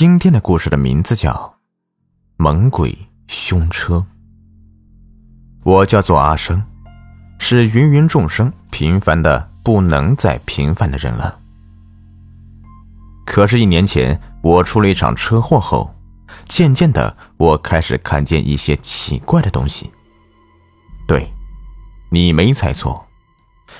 今天的故事的名字叫《猛鬼凶车》。我叫做阿生，是芸芸众生平凡的不能再平凡的人了。可是，一年前我出了一场车祸后，渐渐的，我开始看见一些奇怪的东西。对，你没猜错，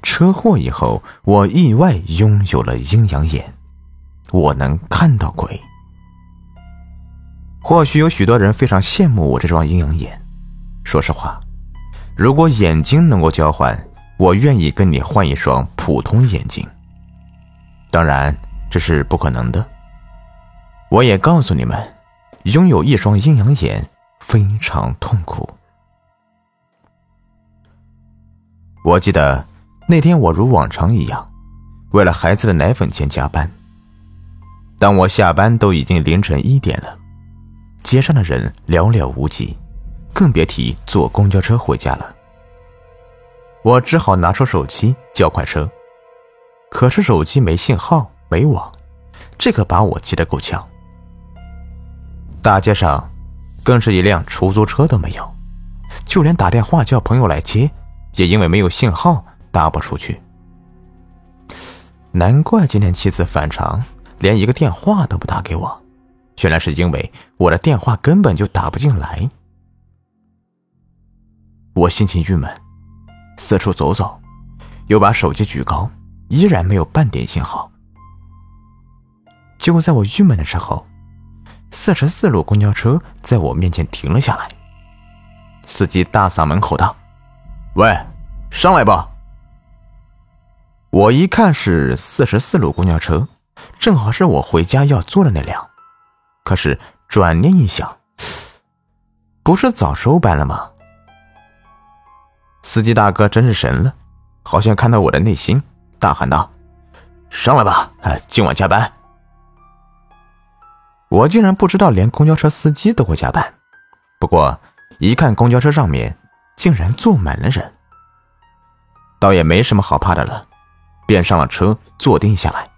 车祸以后，我意外拥有了阴阳眼，我能看到鬼。或许有许多人非常羡慕我这双阴阳眼。说实话，如果眼睛能够交换，我愿意跟你换一双普通眼睛。当然，这是不可能的。我也告诉你们，拥有一双阴阳眼非常痛苦。我记得那天，我如往常一样，为了孩子的奶粉钱加班。当我下班，都已经凌晨一点了。街上的人寥寥无几，更别提坐公交车回家了。我只好拿出手机叫快车，可是手机没信号、没网，这可把我急得够呛。大街上更是一辆出租车都没有，就连打电话叫朋友来接，也因为没有信号打不出去。难怪今天妻子反常，连一个电话都不打给我。原来是因为我的电话根本就打不进来，我心情郁闷，四处走走，又把手机举高，依然没有半点信号。结果在我郁闷的时候，四十四路公交车在我面前停了下来，司机大嗓门吼道：“喂，上来吧！”我一看是四十四路公交车，正好是我回家要坐的那辆。可是转念一想，不是早收班了吗？司机大哥真是神了，好像看到我的内心，大喊道：“上来吧，今晚加班。”我竟然不知道，连公交车司机都会加班。不过一看公交车上面竟然坐满了人，倒也没什么好怕的了，便上了车，坐定下来。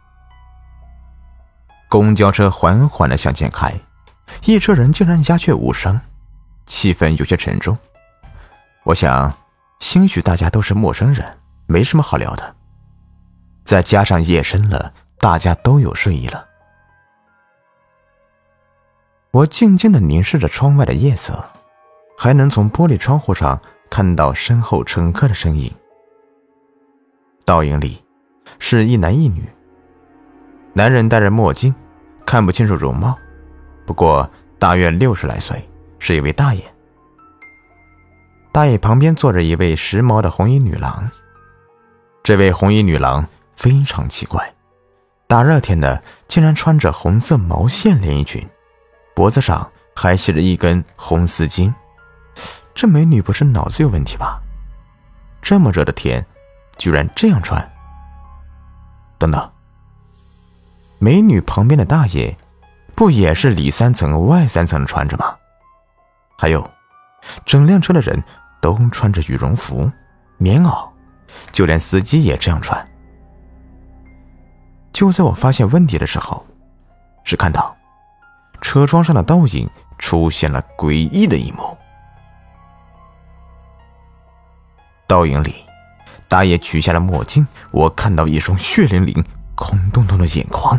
公交车缓缓的向前开，一车人竟然鸦雀无声，气氛有些沉重。我想，兴许大家都是陌生人，没什么好聊的。再加上夜深了，大家都有睡意了。我静静的凝视着窗外的夜色，还能从玻璃窗户上看到身后乘客的身影。倒影里，是一男一女。男人戴着墨镜，看不清楚容貌，不过大约六十来岁，是一位大爷。大爷旁边坐着一位时髦的红衣女郎。这位红衣女郎非常奇怪，大热天的竟然穿着红色毛线连衣裙，脖子上还系着一根红丝巾。这美女不是脑子有问题吧？这么热的天，居然这样穿？等等。美女旁边的大爷，不也是里三层外三层的穿着吗？还有，整辆车的人都穿着羽绒服、棉袄，就连司机也这样穿。就在我发现问题的时候，只看到车窗上的倒影出现了诡异的一幕。倒影里，大爷取下了墨镜，我看到一双血淋淋。空洞洞的眼眶，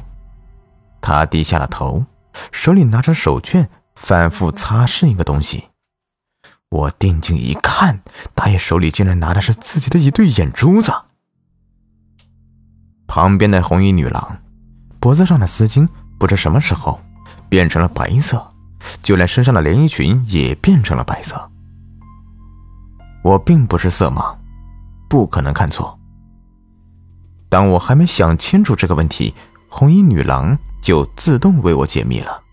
他低下了头，手里拿着手绢，反复擦拭一个东西。我定睛一看，大爷手里竟然拿的是自己的一对眼珠子。旁边的红衣女郎，脖子上的丝巾不知什么时候变成了白色，就连身上的连衣裙也变成了白色。我并不是色盲，不可能看错。当我还没想清楚这个问题，红衣女郎就自动为我解密了。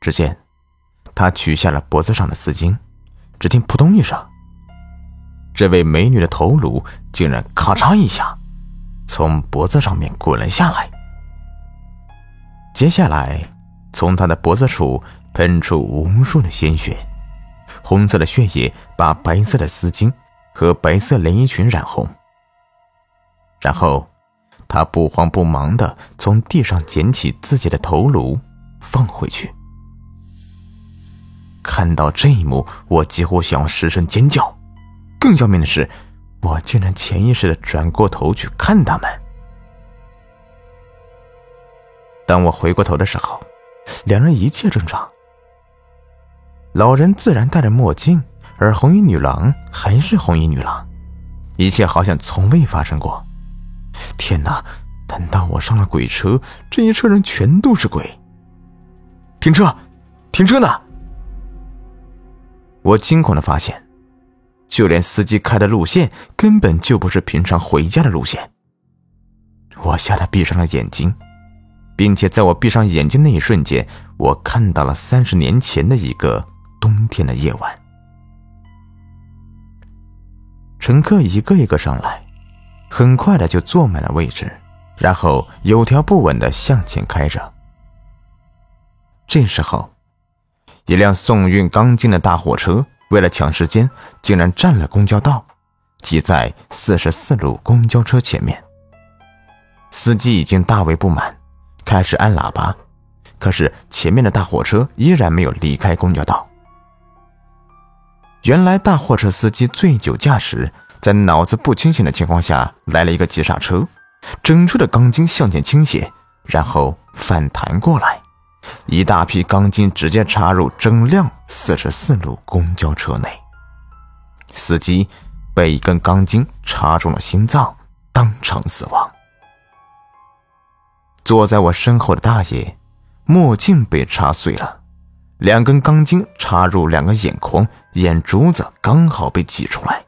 只见，她取下了脖子上的丝巾，只听扑通一声，这位美女的头颅竟然咔嚓一下，从脖子上面滚了下来。接下来，从她的脖子处喷出无数的鲜血，红色的血液把白色的丝巾和白色连衣裙染红。然后，他不慌不忙地从地上捡起自己的头颅，放回去。看到这一幕，我几乎想要失声尖叫。更要命的是，我竟然潜意识的转过头去看他们。当我回过头的时候，两人一切正常。老人自然戴着墨镜，而红衣女郎还是红衣女郎，一切好像从未发生过。天哪！难道我上了鬼车？这一车人全都是鬼？停车！停车呢！我惊恐的发现，就连司机开的路线根本就不是平常回家的路线。我吓得闭上了眼睛，并且在我闭上眼睛那一瞬间，我看到了三十年前的一个冬天的夜晚。乘客一个一个上来。很快的就坐满了位置，然后有条不紊的向前开着。这时候，一辆送运钢筋的大货车为了抢时间，竟然占了公交道，挤在四十四路公交车前面。司机已经大为不满，开始按喇叭，可是前面的大货车依然没有离开公交道。原来大货车司机醉酒驾驶。在脑子不清醒的情况下，来了一个急刹车，整车的钢筋向前倾斜，然后反弹过来，一大批钢筋直接插入整辆四十四路公交车内。司机被一根钢筋插中了心脏，当场死亡。坐在我身后的大爷，墨镜被插碎了，两根钢筋插入两个眼眶，眼珠子刚好被挤出来。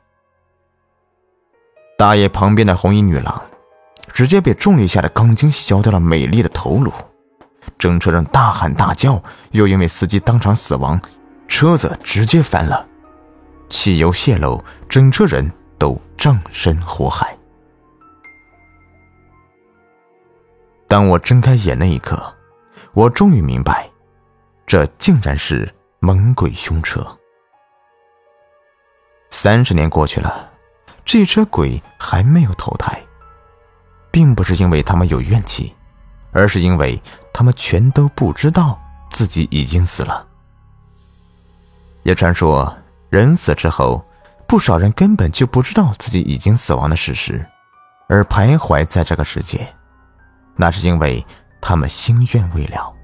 大爷旁边的红衣女郎，直接被重力下的钢筋削掉了美丽的头颅，整车人大喊大叫，又因为司机当场死亡，车子直接翻了，汽油泄漏，整车人都葬身火海。当我睁开眼那一刻，我终于明白，这竟然是猛鬼凶车。三十年过去了。这车鬼还没有投胎，并不是因为他们有怨气，而是因为他们全都不知道自己已经死了。也传说，人死之后，不少人根本就不知道自己已经死亡的事实，而徘徊在这个世界，那是因为他们心愿未了。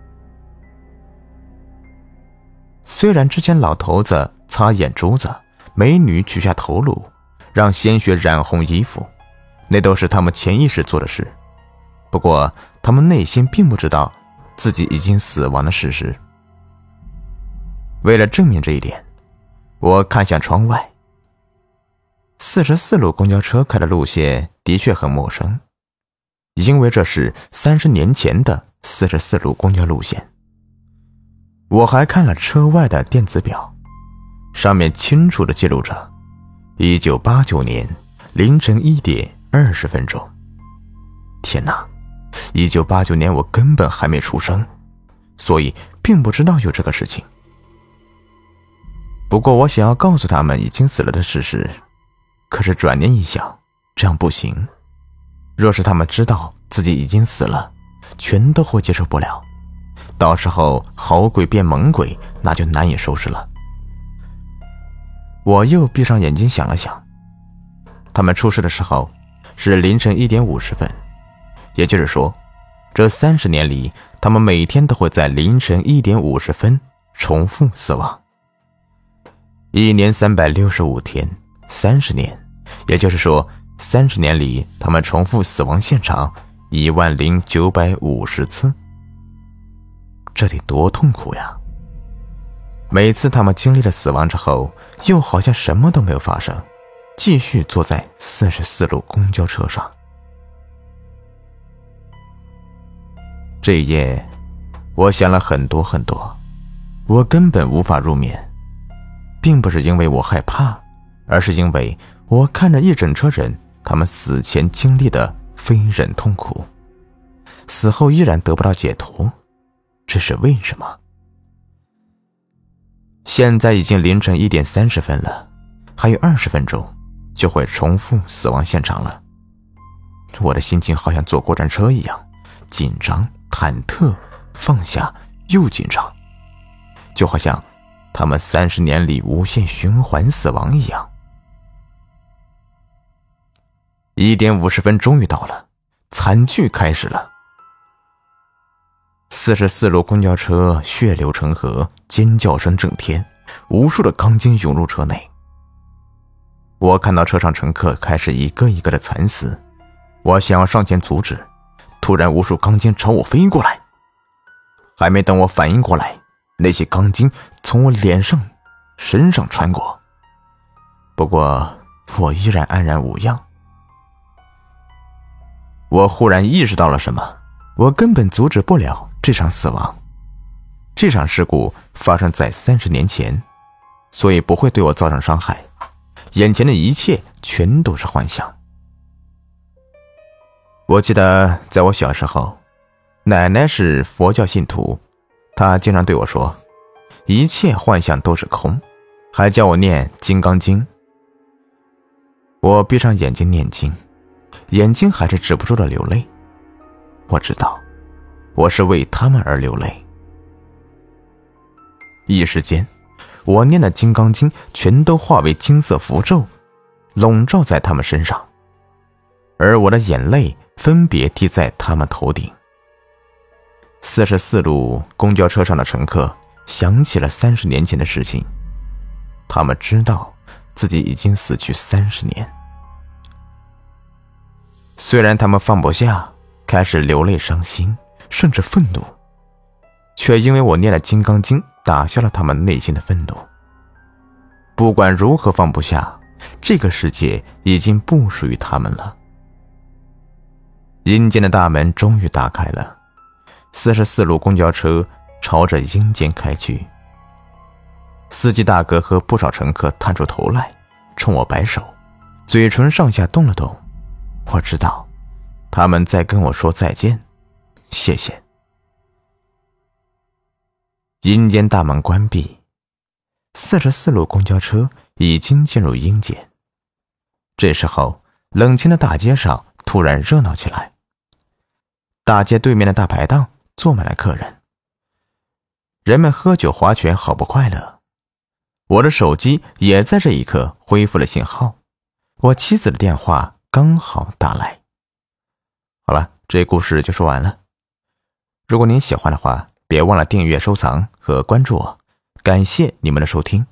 虽然之前老头子擦眼珠子，美女取下头颅。让鲜血染红衣服，那都是他们潜意识做的事。不过，他们内心并不知道自己已经死亡的事实。为了证明这一点，我看向窗外。四十四路公交车开的路线的确很陌生，因为这是三十年前的四十四路公交路线。我还看了车外的电子表，上面清楚的记录着。一九八九年凌晨一点二十分钟。天哪！一九八九年我根本还没出生，所以并不知道有这个事情。不过我想要告诉他们已经死了的事实，可是转念一想，这样不行。若是他们知道自己已经死了，全都会接受不了，到时候好鬼变猛鬼，那就难以收拾了。我又闭上眼睛想了想，他们出事的时候是凌晨一点五十分，也就是说，这三十年里，他们每天都会在凌晨一点五十分重复死亡。一年三百六十五天，三十年，也就是说，三十年里他们重复死亡现场一万零九百五十次，这得多痛苦呀！每次他们经历了死亡之后，又好像什么都没有发生，继续坐在四十四路公交车上。这一夜，我想了很多很多，我根本无法入眠，并不是因为我害怕，而是因为我看着一整车人他们死前经历的非人痛苦，死后依然得不到解脱，这是为什么？现在已经凌晨一点三十分了，还有二十分钟就会重复死亡现场了。我的心情好像坐过山车一样，紧张、忐忑，放下又紧张，就好像他们三十年里无限循环死亡一样。一点五十分终于到了，惨剧开始了。四十四路公交车血流成河，尖叫声震天，无数的钢筋涌入车内。我看到车上乘客开始一个一个的惨死，我想要上前阻止，突然无数钢筋朝我飞过来。还没等我反应过来，那些钢筋从我脸上、身上穿过。不过我依然安然无恙。我忽然意识到了什么，我根本阻止不了这场死亡。这场事故发生在三十年前，所以不会对我造成伤害。眼前的一切全都是幻想。我记得在我小时候，奶奶是佛教信徒，她经常对我说：“一切幻想都是空”，还叫我念《金刚经》。我闭上眼睛念经，眼睛还是止不住的流泪。我知道，我是为他们而流泪。一时间。我念的《金刚经》全都化为金色符咒，笼罩在他们身上，而我的眼泪分别滴在他们头顶。四十四路公交车上的乘客想起了三十年前的事情，他们知道自己已经死去三十年。虽然他们放不下，开始流泪伤心，甚至愤怒，却因为我念了《金刚经》。打消了他们内心的愤怒。不管如何放不下，这个世界已经不属于他们了。阴间的大门终于打开了，四十四路公交车朝着阴间开去。司机大哥和不少乘客探出头来，冲我摆手，嘴唇上下动了动。我知道，他们在跟我说再见，谢谢。阴间大门关闭，四十四路公交车已经进入阴间。这时候，冷清的大街上突然热闹起来。大街对面的大排档坐满了客人，人们喝酒划拳，好不快乐。我的手机也在这一刻恢复了信号，我妻子的电话刚好打来。好了，这故事就说完了。如果您喜欢的话，别忘了订阅、收藏和关注我，感谢你们的收听。